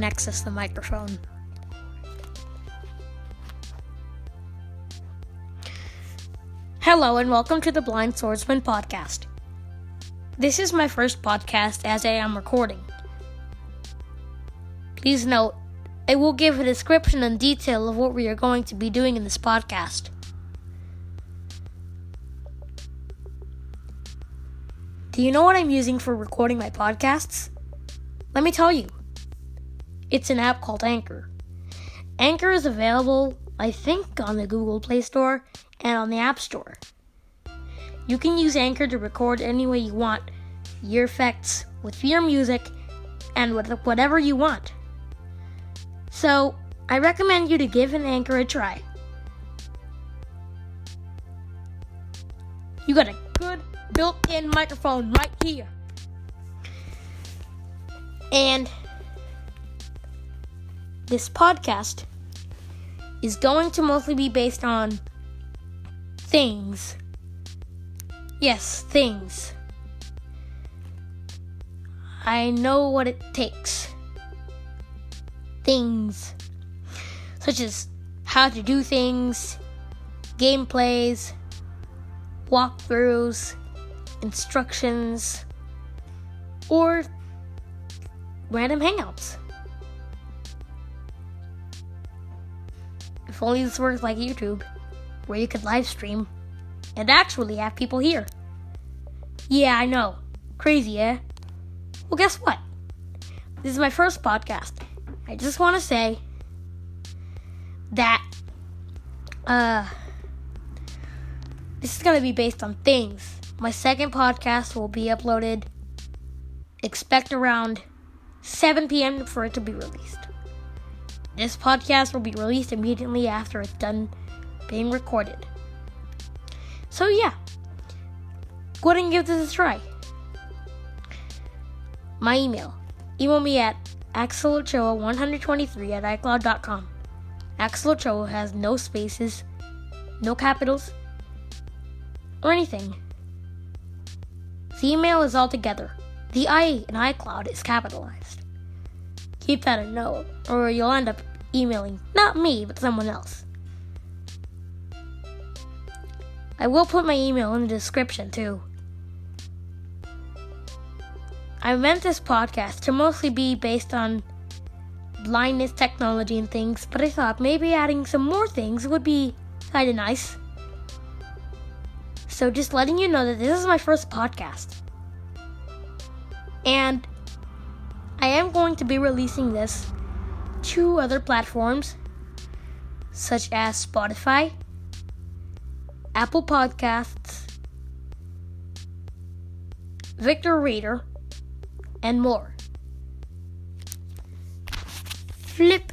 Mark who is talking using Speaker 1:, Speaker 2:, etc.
Speaker 1: access the microphone. Hello, and welcome to the Blind Swordsman podcast. This is my first podcast as I am recording. Please note, I will give a description and detail of what we are going to be doing in this podcast. Do you know what I'm using for recording my podcasts? Let me tell you. It's an app called Anchor. Anchor is available, I think, on the Google Play Store and on the App Store. You can use Anchor to record any way you want, your effects, with your music, and with whatever you want. So, I recommend you to give an Anchor a try. You got a good built in microphone right here. And this podcast is going to mostly be based on things. Yes, things. I know what it takes. Things. Such as how to do things, gameplays, walkthroughs, instructions, or random hangouts. Only this worked like YouTube, where you could live stream and actually have people here. Yeah, I know. Crazy, eh? Well, guess what? This is my first podcast. I just want to say that uh this is going to be based on things. My second podcast will be uploaded expect around 7 p.m. for it to be released. This podcast will be released immediately after it's done being recorded. So, yeah, go ahead and give this a try. My email email me at axelochoa123 at icloud.com. Axel Ochoa has no spaces, no capitals, or anything. The email is all together. The I in iCloud is capitalized. Keep that in note, or you'll end up emailing not me, but someone else. I will put my email in the description too. I meant this podcast to mostly be based on blindness technology and things, but I thought maybe adding some more things would be kinda nice. So just letting you know that this is my first podcast. And I am going to be releasing this to other platforms such as Spotify, Apple Podcasts, Victor Reader, and more. Flip